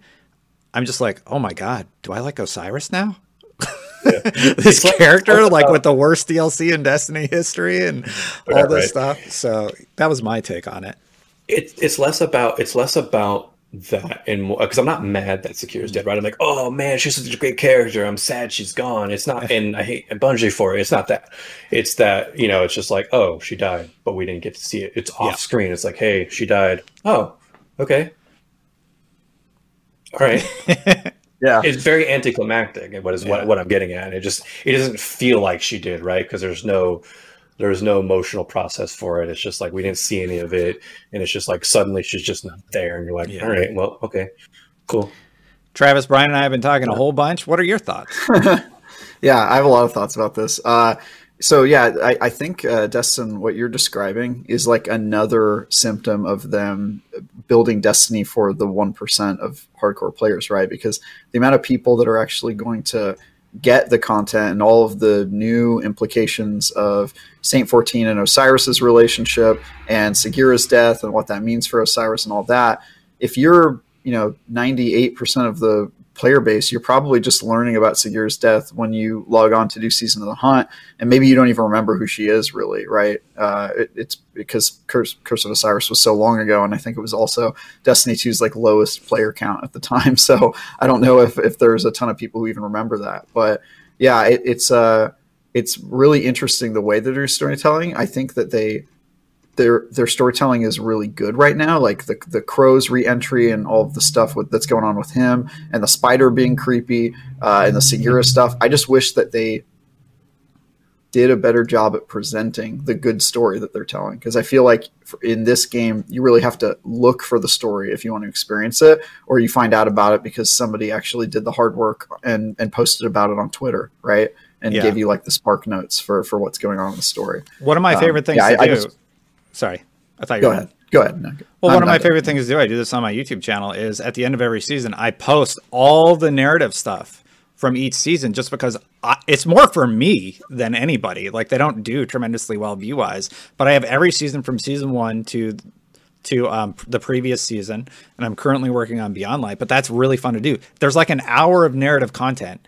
I'm just like, oh my god, do I like Osiris now? <laughs> this like- character, oh, like oh. with the worst DLC in Destiny history and all Yeah, this right. stuff. So that was my take on it. It, it's less about it's less about that and because I'm not mad that Sagira is dead, right? I'm like, oh man, she's such a great character. I'm sad she's gone. It's not, and I hate Bungie for it. It's not that. It's that you know, it's just like, oh, she died, but we didn't get to see it. It's off Yeah. screen. It's like, hey, she died. Oh, okay, all right. <laughs> Yeah. it's very anticlimactic and what is Yeah. what, what i'm getting at it just it doesn't feel like she did right because there's no there's no emotional process for it it's just like we didn't see any of it and it's just like suddenly she's just not there and you're like Yeah. all right well okay cool Travis, Brian, and I have been talking a whole bunch. What are your thoughts? <laughs> Yeah, I have a lot of thoughts about this. Uh, so yeah, I, I think uh, Destin, what you're describing is like another symptom of them building Destiny for the one percent of hardcore players, right? Because the amount of people that are actually going to get the content and all of the new implications of Saint 14 and Osiris's relationship and Sagira's death and what that means for Osiris and all that. If you're, you know, 98% of the player base, you're probably just learning about Sagira's death when you log on to do Season of the Hunt, and maybe you don't even remember who she is really, right? Uh, it, it's because Curse, Curse of Osiris was so long ago, and I think it was also Destiny 2's like lowest player count at the <laughs> time. So I don't know if, if there's a ton of people who even remember that, but yeah, it, it's uh, it's really interesting the way that they're storytelling. I think that they their their storytelling is really good right now. Like the the crow's reentry and all of the stuff with, that's going on with him, and the spider being creepy, uh, and the Sagira stuff. I just wish that they did a better job at presenting the good story that they're telling. Because I feel like for, in this game, you really have to look for the story if you want to experience it, or you find out about it because somebody actually did the hard work and and posted about it on Twitter, right? And Yeah. gave you like the spark notes for for what's going on in the story. One of my Um, favorite things yeah, to I- I just- Sorry, I thought you Go were ahead. Go ahead. No, Well, I'm one of my done. favorite things to do, I do this on my YouTube channel, is at the end of every season, I post all the narrative stuff from each season just because I, it's more for me than anybody. Like, they don't do tremendously well view wise, but I have every season from season one to to um, the previous season, and I'm currently working on Beyond Light, but that's really fun to do. There's like an hour of narrative content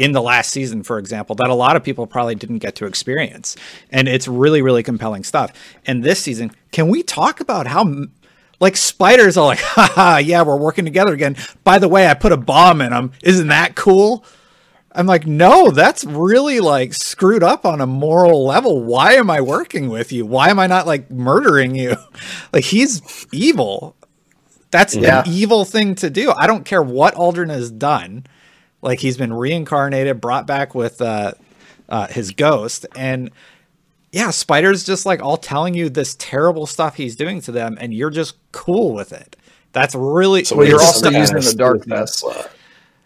in the last season, for example, that a lot of people probably didn't get to experience. And it's really, really compelling stuff. And this season, can we talk about how, like, spiders are like, <laughs> haha, yeah, we're working together again. By the way, I put a bomb in them. Isn't that cool? I'm like, no, that's really like screwed up on a moral level. Why am I working with you? Why am I not like murdering you? <laughs> Like, he's evil. That's Yeah. an evil thing to do. I don't care what Uldren has done. Like he's been reincarnated, brought back with uh, uh, his ghost, and yeah, Spider's just like all telling you this terrible stuff he's doing to them, and you're just cool with it. That's really So Well, you're also using the darkness.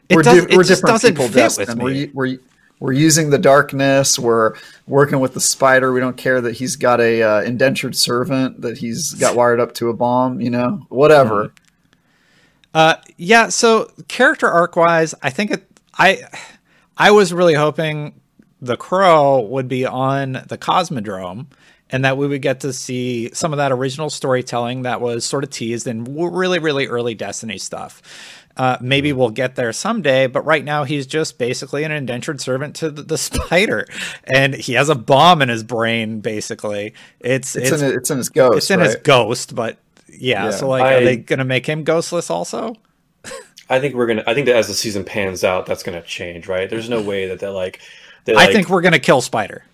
it we're, does, di- we're different doesn't people, fit Destin. with We're, we're we're using the darkness. We're working with the spider. We don't care that he's got a uh, indentured servant that he's got <laughs> wired up to a bomb. You know, whatever. Uh, yeah. So character arc wise, I think it. I I was really hoping the Crow would be on the Cosmodrome, and that we would get to see some of that original storytelling that was sort of teased in really really early Destiny stuff. Uh, maybe we'll get there someday, but right now he's just basically an indentured servant to the, the <laughs> spider, and he has a bomb in his brain. Basically, it's It's, it's in it's in his ghost. it's in his ghost, but yeah. Yeah. So like, I- are they gonna make him ghostless also? <laughs> I think we're gonna. I think that as the season pans out, that's gonna change, right? There's no way that they're like. They're I like, think we're gonna kill Spider.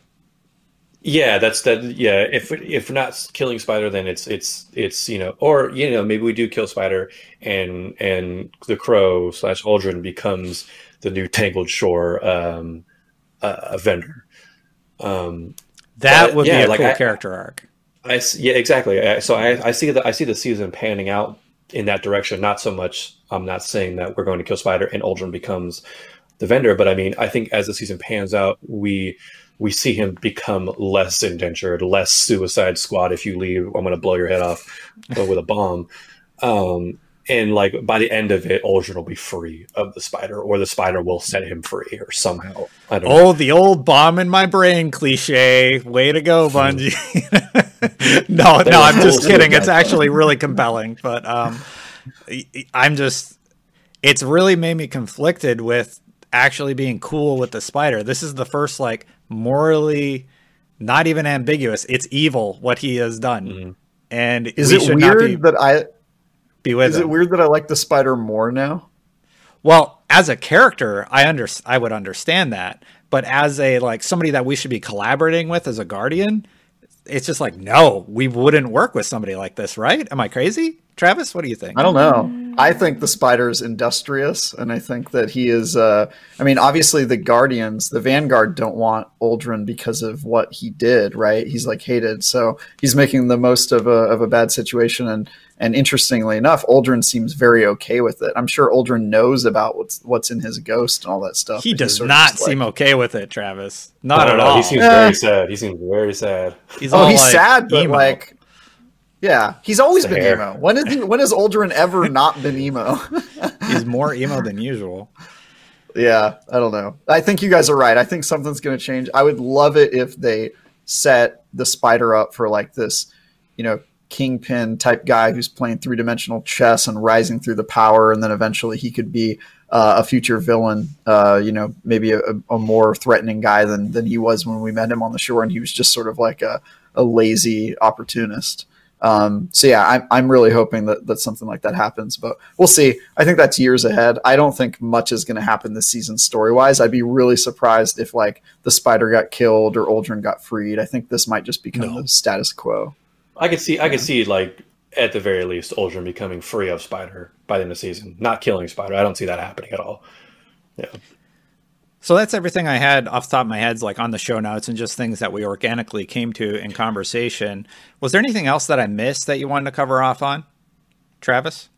Yeah, that's that. Yeah, if if not killing Spider, then it's it's it's you know, or you know, maybe we do kill Spider, and and the Crow slash Uldren becomes the new Tangled Shore um, uh, vendor. Um, That But, would yeah, be a like, cool I- character arc. I yeah, exactly. So I I see the I see the season panning out in that direction. Not so much. I'm not saying that we're going to kill Spider and Uldren becomes the vendor, but I mean, I think as the season pans out, we we see him become less indentured, less Suicide Squad. If you leave, I'm going to blow your head off with a bomb. Um, and like by the end of it, Uldren will be free of the spider, or the spider will set him free, or somehow. I don't know. Oh, the old bomb in my brain cliche. Way to go, <laughs> Bungie. <laughs> <laughs> no, no, I'm just kidding. It's actually really compelling, but um, I- I'm just. It's really made me conflicted with actually being cool with the spider. This is the first like morally, not even ambiguous. It's evil what he has done, Mm-hmm. and Is we it should not be, weird that I be with is him. it weird that I like the spider more now? Well, as a character, I under I would understand that, but as a like somebody that we should be collaborating with as a guardian, it's just like no, we wouldn't work with somebody like this, right? Am I crazy, Travis? What do you think? I don't know. I think the spider's industrious, and I think that he is. Uh, I mean, obviously, the Guardians, the Vanguard, don't want Uldren because of what he did. Right? He's like hated, so he's making the most of a of a bad situation. And and interestingly enough, Uldren seems very okay with it. I'm sure Uldren knows about what's what's in his ghost and all that stuff. He does not seem like- okay with it, Travis. Not don't at know. all. He seems Eh. very sad. He seems very sad. he's Oh, all, he's like, sad, but emo. like. Yeah, he's always It's been hair. emo. When is he, when has Uldren ever <laughs> not been emo? he's more <laughs> emo than usual. Yeah, I don't know. I think you guys are right. I think something's going to change. I would love it if they set the spider up for like this, you know, kingpin type guy who's playing three dimensional chess and rising through the power, and then eventually he could be uh, a future villain. Uh, you know, maybe a, a more threatening guy than than he was when we met him on the shore, and he was just sort of like a, a lazy opportunist. Um, so yeah, I'm, I'm really hoping that, that something like that happens, but we'll see. I think that's years ahead. I don't think much is going to happen this season story wise. I'd be really surprised if like the spider got killed or Uldren got freed. I think this might just become No. the status quo. I could see. I could see like at the very least, Uldren becoming free of Spider by the end of the season, not killing Spider. I don't see that happening at all. Yeah. So that's everything I had off the top of my head, like on the show notes and just things that we organically came to in conversation. Was there anything else that I missed that you wanted to cover off on, Travis?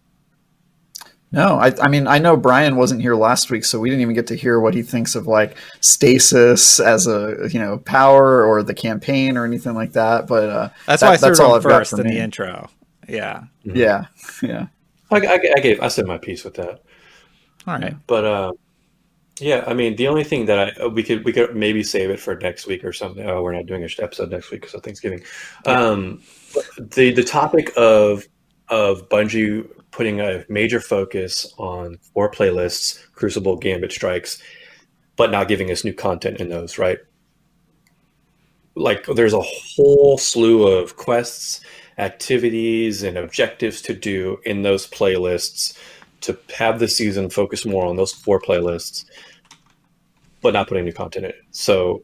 No, I, I mean, I know Brian wasn't here last week, so we didn't even get to hear what he thinks of like stasis as a you know power or the campaign or anything like that. But uh, That's that- why I threw that's all on I've got first for in the intro. Yeah. Yeah, yeah. I, I, I gave. I said my piece with that. All right. But uh, yeah, I mean, the only thing that I we could we could maybe save it for next week or something. Oh, we're not doing an episode next week because of Thanksgiving. Um, the the topic of of Bungie putting a major focus on four playlists, Crucible, Gambit, Strikes, but not giving us new content in those, right? Like, there's a whole slew of quests, activities, and objectives to do in those playlists to have the season focus more on those four playlists, but not putting new content in. So,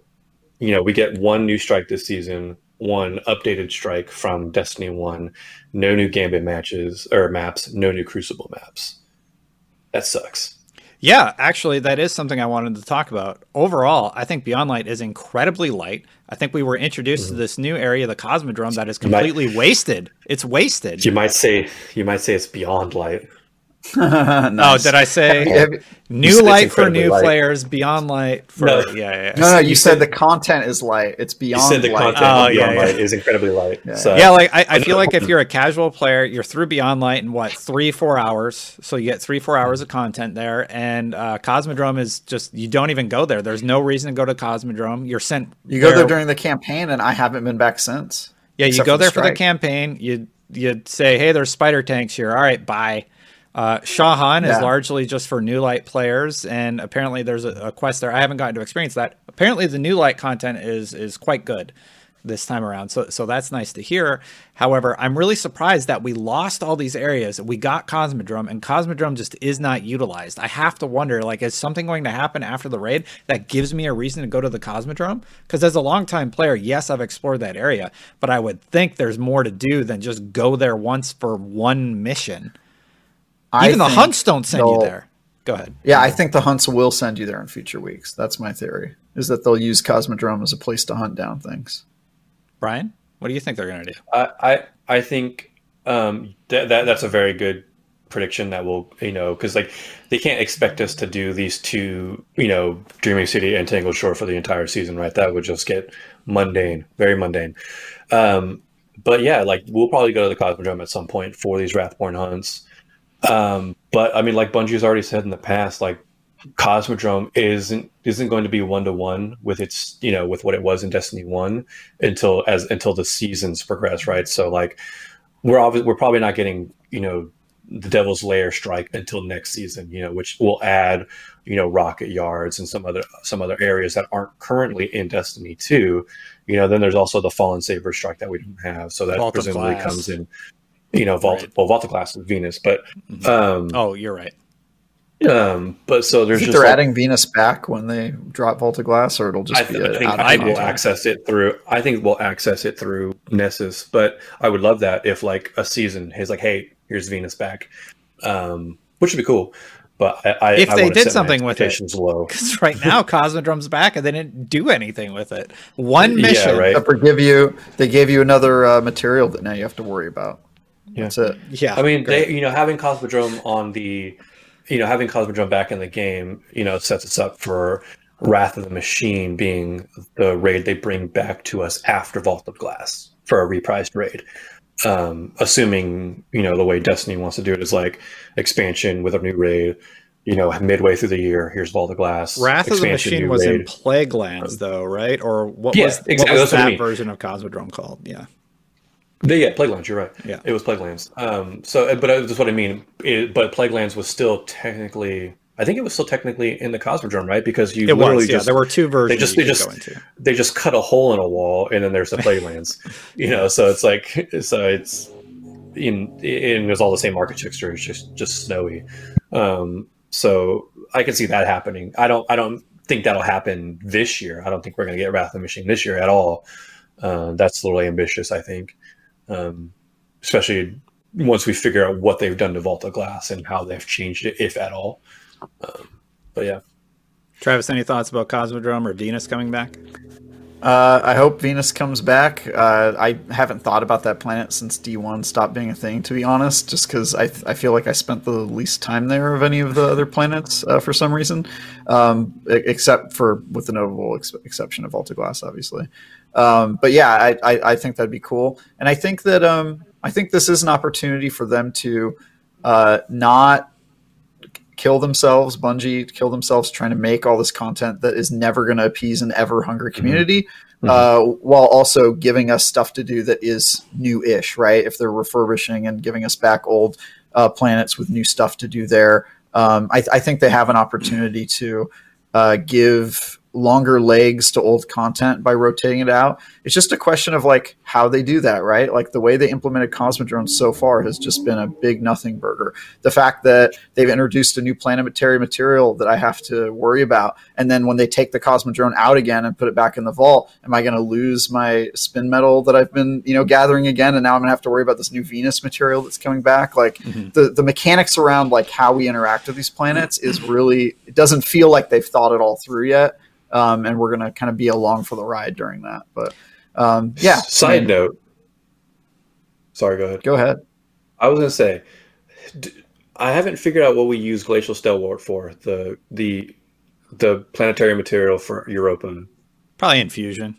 you know, we get one new strike this season, one updated strike from Destiny 1, no new Gambit matches or maps, no new Crucible maps. That sucks. Yeah, actually, that is something I wanted to talk about. Overall, I think Beyond Light is incredibly light. I think we were introduced to this new area, the Cosmodrome, that is Mm-hmm. might- completely wasted. It's wasted. You might say you might say it's beyond light. <laughs> Oh, did I say Have you- new light for new light. players, Beyond Light for No. yeah, yeah, yeah. No, no, you, You said, said- the content is light. It's You beyond said the light. content Oh, of yeah, Beyond yeah. Light is incredibly light. Yeah. So, Yeah, like I, I feel like if <laughs> you're a casual player, you're through Beyond Light in what three, four hours. So you get three, four hours of content there, and uh, Cosmodrome is just you don't even go there. There's no reason to go to Cosmodrome. You're sent. You go there during the campaign, and I haven't been back since. Yeah, you go for the there for the campaign. You you say, hey, there's spider tanks here. All right, bye. Uh, Shaw Han is largely just for new light players, and apparently there's a, a quest there. I haven't gotten to experience that. Apparently, the new light content is is quite good this time around. So so that's nice to hear. However, I'm really surprised that we lost all these areas. We got Cosmodrome, and Cosmodrome just is not utilized. I have to wonder, like, is something going to happen after the raid that gives me a reason to go to the Cosmodrome? Because as a longtime player, yes, I've explored that area, but I would think there's more to do than just go there once for one mission. I Even the hunts don't send you there. Go ahead. Yeah, I think the hunts will send you there in future weeks. That's my theory. Is that they'll use Cosmodrome as a place to hunt down things. Brian, what do you think they're going to do? I I, I think um, that, that that's a very good prediction that will you know because like they can't expect us to do these two you know Dreaming City and Tangled Shore for the entire season, right? That would just get mundane, very mundane. Um, but yeah, like we'll probably go to the Cosmodrome at some point for these Wrathborn hunts. Um, but I mean, like Bungie's already said in the past, like Cosmodrome isn't isn't going to be one to one with its you know with what it was in Destiny One until as until the seasons progress, right? So like we're obviously we're probably not getting you know the Devil's Lair strike until next season, you know, which will add you know rocket yards and some other some other areas that aren't currently in Destiny Two. You know, then there's also the Fallen Saber strike that we don't have, so that Vault presumably comes in. You know, Vault Right. well, Vault of Glass is Venus, but Mhm. um, oh, you're right. um, but so there's just they're like- adding Venus back when they drop Vault of Glass, or it'll just I, be th- a I think I think we'll access it through. I think we'll access it through Nessus, but I would love that if like a season is like, hey, here's Venus back, um, which would be cool. But I, I If I they did something with it. low. Because right now <laughs> Cosmodrome's back and they didn't do anything with it. One Yeah, mission. right. Except for give you, they gave you another uh, material that now you have to worry about. Yeah. That's it. Yeah. I mean, great. they you know having Cosmodrome on the, you know having Cosmodrome back in the game, you know sets us up for Wrath of the Machine being the raid they bring back to us after Vault of Glass for a reprised raid. Um, assuming you know the way Destiny wants to do it is like expansion with a new raid. You know, midway through the year, here's Vault of Glass. Wrath of the Machine new was in raid. Plague Lands, though, right? Or what Yeah, was, exactly, what was that's what I that mean. version of Cosmodrome called? Yeah. They- yeah, Plaguelands. You're right. Yeah. it was Plaguelands. Um, so, but uh, that's what I mean. It, but Plaguelands was still technically, I think it was still technically in the Cosmodrome, right? Because you It literally was, yeah. just there were two versions They just- they just- they just cut a hole in a wall, and then there's the Plaguelands. <laughs> you know, so it's like so it's in and there's all the same architecture. It's just just snowy. Um, so I can see that happening. I don't. I don't think that'll happen this year. I don't think we're going to get Wrath of the Machine this year at all. Uh, that's a little ambitious, I think. Um, especially once we figure out what they've done to Vault of Glass and how they've changed it, if at all. Um, but yeah, Travis, any thoughts about Cosmodrome or Venus coming back? Uh, I hope Venus comes back. Uh, I haven't thought about that planet since D1 stopped being a thing, to be honest, just because I, I feel like I spent the least time there of any of the other planets uh, for some reason, um, except for with the notable ex- exception of Vault of Glass, obviously. Um, but yeah, I, I, I think that'd be cool. And I think that um, I think this is an opportunity for them to uh, not kill themselves, Bungie kill themselves trying to make all this content that is never going to appease an ever hungry community, uh, while also giving us stuff to do that is new-ish, right? If they're refurbishing and giving us back old uh, planets with new stuff to do there, um, I, I think they have an opportunity to uh, give longer legs to old content by rotating it out. It's just a question of like how they do that, right? Like the way they implemented Cosmodrome so far has just been a big nothing burger. The fact that they've introduced a new planetary material that I have to worry about, and then when they take the Cosmodrome out again and put it back in the vault, am I going to lose my spin metal that I've been you know gathering again, and now I'm going to have to worry about this new Venus material that's coming back? Like mm-hmm. the the mechanics around like how we interact with these planets is really it doesn't feel like they've thought it all through yet um, and we're gonna kind of be along for the ride during that. But um, yeah. Side I mean, note. Sorry, go ahead. Go ahead. I was gonna say, I haven't figured out what we use Glacial Starwort for the the the planetary material for Europa. Probably infusion.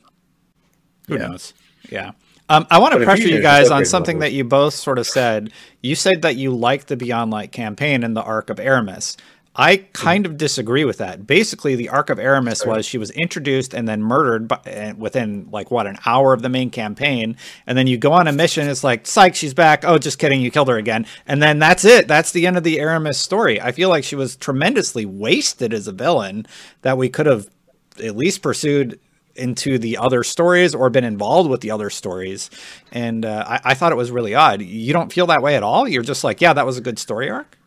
Who Yeah. knows? Yeah. Um, I want to pressure you guys on something levels. that you both sort of said. You said that you liked the Beyond Light campaign and the Arc of Eramis. I kind of disagree with that. Basically, the Arc of Eramis was she was introduced and then murdered by, uh, within like what an hour of the main campaign, and then you go on a mission. It's like, psych, she's back. Oh, just kidding, you killed her again, and then that's it. That's the end of the Eramis story. I feel like she was tremendously wasted as a villain that we could have at least pursued into the other stories or been involved with the other stories. And uh, I, I thought it was really odd. You don't feel that way at all. You're just like, yeah, that was a good story arc.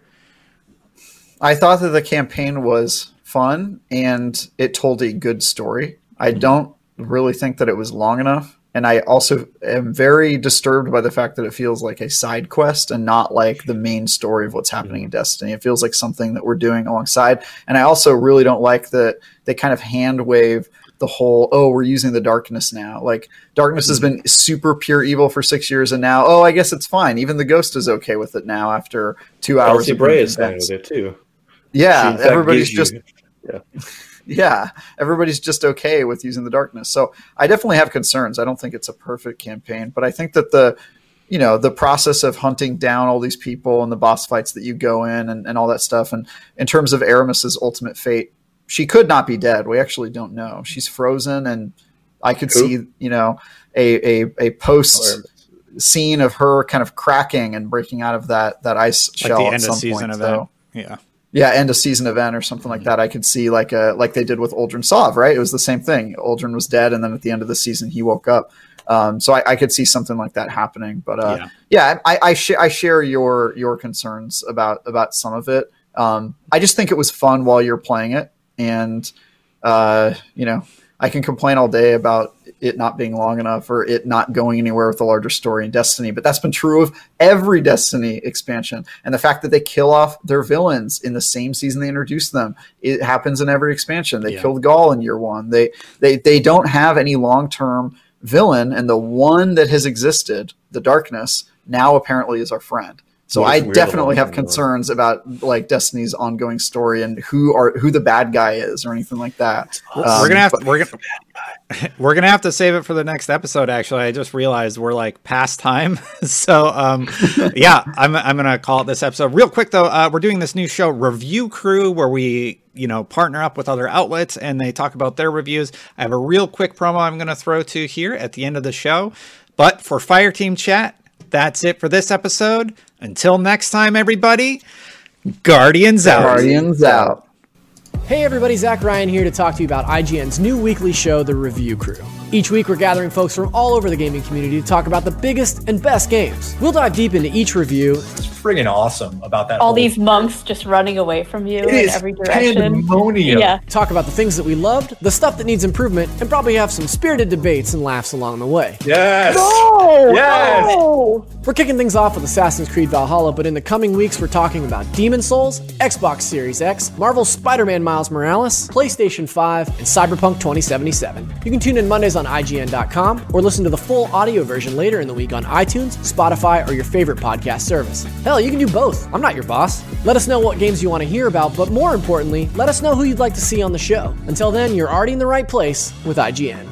I thought that the campaign was fun and it told a good story. I don't really think that it was long enough. And I also am very disturbed by the fact that it feels like a side quest and not like the main story of what's happening in hmm. Destiny. It feels like something that we're doing alongside. And I also really don't like that they kind of hand wave the whole, oh, we're using the darkness now. Like, darkness has hmm. been super pure evil for six years, and now, oh, I guess it's fine. Even the ghost is okay with it now after two hours. Elsie of Bray is fine with it too. Yeah, everybody's just you- yeah, everybody's just okay with using the darkness. So I definitely have concerns. I don't think it's a perfect campaign, but I think that the you know the process of hunting down all these people and the boss fights that you go in and, and all that stuff and in terms of Eramis's ultimate fate she could not be dead we actually don't know she's frozen and i could Who? see you know a a, a post scene of her kind of cracking and breaking out of that that ice Like shell the at some point Yeah. Yeah, end of season event or something like that. I could see like a like they did with Uldren Sov, right? It was the same thing. Uldren was dead, and then at the end of the season, he woke up. Um, so I, I could see something like that happening. But uh, Yeah. yeah, I, I, sh- I share your your concerns about about some of it. Um, I just think it was fun while you're playing it, and uh, you know, I can complain all day about it not being long enough or it not going anywhere with the larger story in Destiny, but that's been true of every Destiny expansion. And the fact that they kill off their villains in the same season they introduce them, it happens in every expansion. They Yeah. killed Ghaul in year one. They they they don't have any long term villain, and the one that has existed, the darkness, now apparently is our friend. So I if we're the definitely have in the world? concerns about like Destiny's ongoing story and who are who the bad guy is or anything like that. we're Um, gonna have to, we're gonna <laughs> we're gonna have to save it for the next episode. Actually, I just realized we're like past time, <laughs> so um, <laughs> yeah, I'm I'm gonna call it this episode. Real quick though, uh, we're doing this new show, Review Crew, where we you know partner up with other outlets and they talk about their reviews. I have a real quick promo I'm gonna throw to here at the end of the show. But for Fireteam Chat, that's it for this episode. Until next time, everybody, Guardians out. Guardians out. Hey everybody, Zach Ryan here to talk to you about IGN's new weekly show, The Review Crew. Each week, we're gathering folks from all over the gaming community to talk about the biggest and best games. We'll dive deep into each review It's friggin' awesome about that. all whole- these monks just running away from you It in is every direction. pandemonium. Yeah. talk about the things that we loved, the stuff that needs improvement, and probably have some spirited debates and laughs along the way. Yes. Oh, Yes! no. We're kicking things off with Assassin's Creed Valhalla, but in the coming weeks, we're talking about Demon Souls, Xbox Series X, Marvel Spider Man Miles Morales, PlayStation 5, and Cyberpunk 2077. You can tune in Mondays on IGN.com or listen to the full audio version later in the week on iTunes, Spotify, or your favorite podcast service. Hell, you can do both. I'm not your boss. Let us know what games you want to hear about, but more importantly, let us know who you'd like to see on the show. Until then, you're already in the right place with IGN.